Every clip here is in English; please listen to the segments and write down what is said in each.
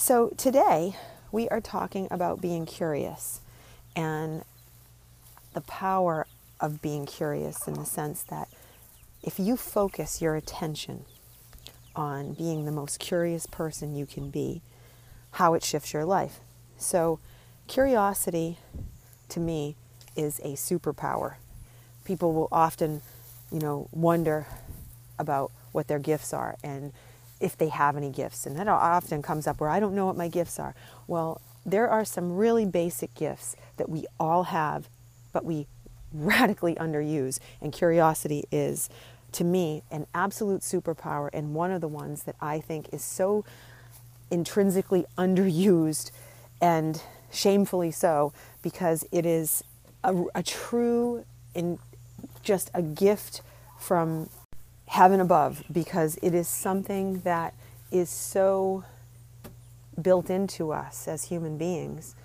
So, today we are talking about being curious and the power of being curious in the sense that if you focus your attention on being the most curious person you can be, how it shifts your life. So, curiosity to me is a superpower. People will often, you know, wonder about what their gifts are and if they have any gifts. And that often comes up where I don't know what my gifts are. Well, there are some really basic gifts that we all have, but we radically underuse. And curiosity is, to me, an absolute superpower and one of the ones that I think is so intrinsically underused and shamefully so because it is a, a true and just a gift from heaven above because it is something that is so built into us as human beings.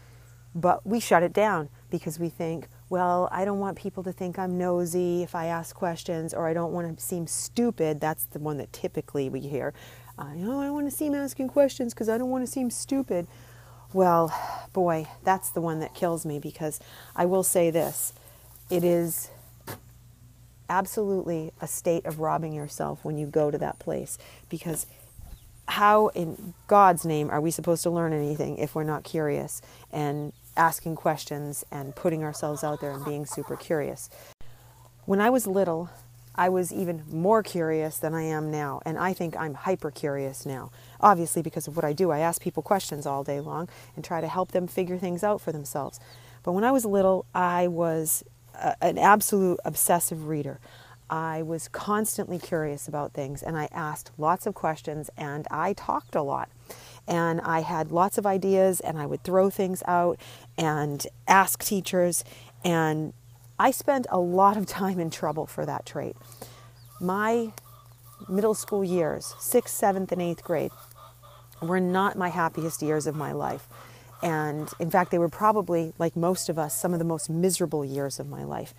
But we shut it down because we think, well, I don't want people to think I'm nosy if I ask questions, or I don't want to seem stupid. That's the one that typically we hear. Uh, you know, I want to seem asking questions because I don't want to seem stupid. Well, boy, that's the one that kills me because I will say this it is absolutely a state of robbing yourself when you go to that place because how in God's name are we supposed to learn anything if we're not curious and asking questions and putting ourselves out there and being super curious? When I was little, I was even more curious than I am now, and I think I'm hyper curious now. Obviously, because of what I do, I ask people questions all day long and try to help them figure things out for themselves. But when I was little, I was an absolute obsessive reader. I was constantly curious about things and I asked lots of questions and I talked a lot. And I had lots of ideas and I would throw things out and ask teachers. And I spent a lot of time in trouble for that trait. My middle school years, sixth, seventh, and eighth grade, were not my happiest years of my life. And in fact, they were probably, like most of us, some of the most miserable years of my life.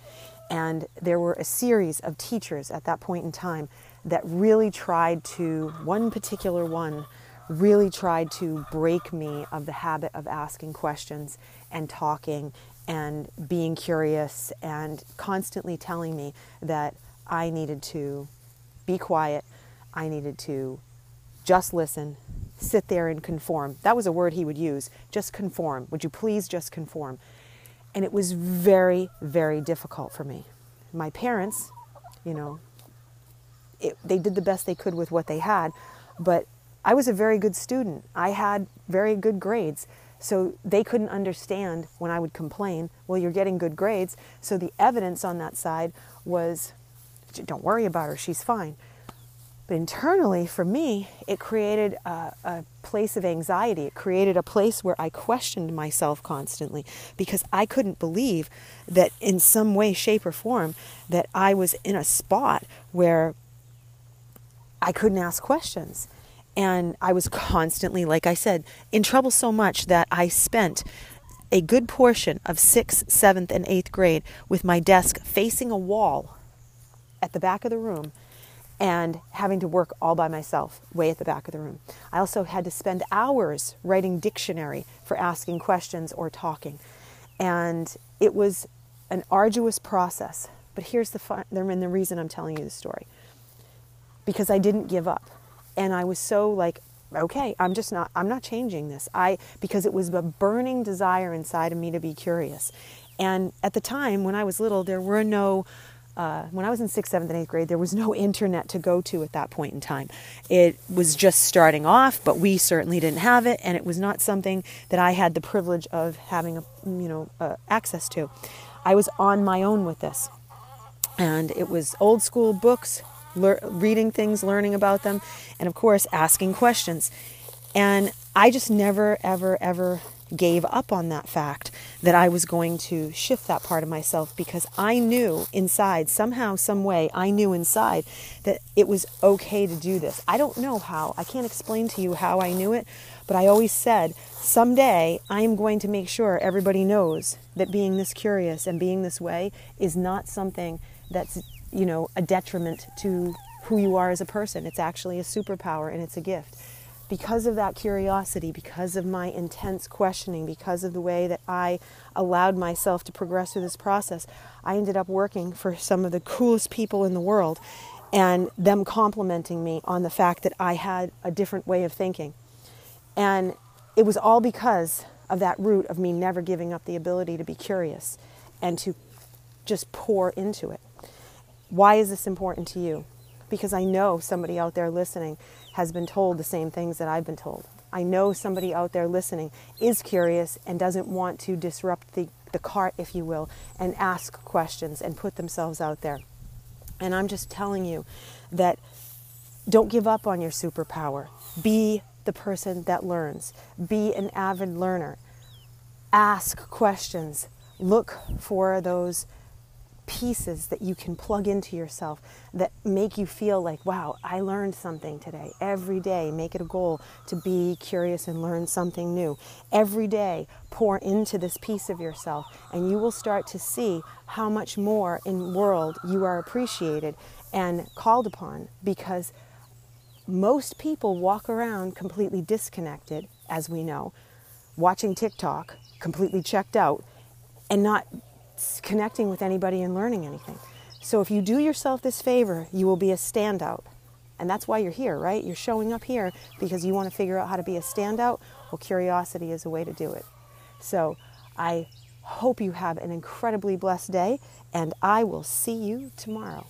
And there were a series of teachers at that point in time that really tried to, one particular one, really tried to break me of the habit of asking questions and talking and being curious and constantly telling me that I needed to be quiet, I needed to just listen, sit there and conform. That was a word he would use just conform. Would you please just conform? And it was very, very difficult for me. My parents, you know, it, they did the best they could with what they had, but I was a very good student. I had very good grades. So they couldn't understand when I would complain, well, you're getting good grades. So the evidence on that side was, don't worry about her, she's fine. But internally, for me, it created a, a, place of anxiety. It created a place where I questioned myself constantly because I couldn't believe that in some way, shape, or form that I was in a spot where I couldn't ask questions. And I was constantly, like I said, in trouble so much that I spent a good portion of sixth, seventh, and eighth grade with my desk facing a wall at the back of the room and having to work all by myself way at the back of the room. I also had to spend hours writing dictionary for asking questions or talking. And it was an arduous process. But here's the fun, and the reason I'm telling you the story. Because I didn't give up. And I was so like, okay, I'm just not I'm not changing this. I because it was a burning desire inside of me to be curious. And at the time when I was little, there were no uh, when I was in sixth, seventh, and eighth grade, there was no internet to go to at that point in time. It was just starting off, but we certainly didn't have it, and it was not something that I had the privilege of having, a, you know, uh, access to. I was on my own with this, and it was old school books, reading things, learning about them, and of course asking questions. And I just never, ever, ever gave up on that fact that I was going to shift that part of myself because I knew inside, somehow, some way, I knew inside that it was okay to do this. I don't know how. I can't explain to you how I knew it, but I always said, someday I am going to make sure everybody knows that being this curious and being this way is not something that's, you know, a detriment to who you are as a person. It's actually a superpower and it's a gift because of that curiosity, because of my intense questioning, because of the way that I allowed myself to progress through this process, I ended up working for some of the coolest people in the world and them complimenting me on the fact that I had a different way of thinking. And it was all because of that root of me never giving up the ability to be curious and to just pour into it. Why is this important to you? Because I know somebody out there listening has been told the same things that I've been told. I know somebody out there listening is curious and doesn't want to disrupt the, the cart, if you will, and ask questions and put themselves out there. And I'm just telling you that don't give up on your superpower. Be the person that learns, be an avid learner. Ask questions, look for those pieces that you can plug into yourself that make you feel like, wow, I learned something today. Every day, make it a goal to be curious and learn something new. Every day, pour into this piece of yourself, and you will start to see how much more in world you are appreciated and called upon because most people walk around completely disconnected, as we know, watching TikTok, completely checked out, and not connecting with anybody and learning anything. So if you do yourself this favor, you will be a standout. And that's why you're here, right? You're showing up here because you want to figure out how to be a standout. Well, curiosity is a way to do it. So I hope you have an incredibly blessed day, and I will see you tomorrow.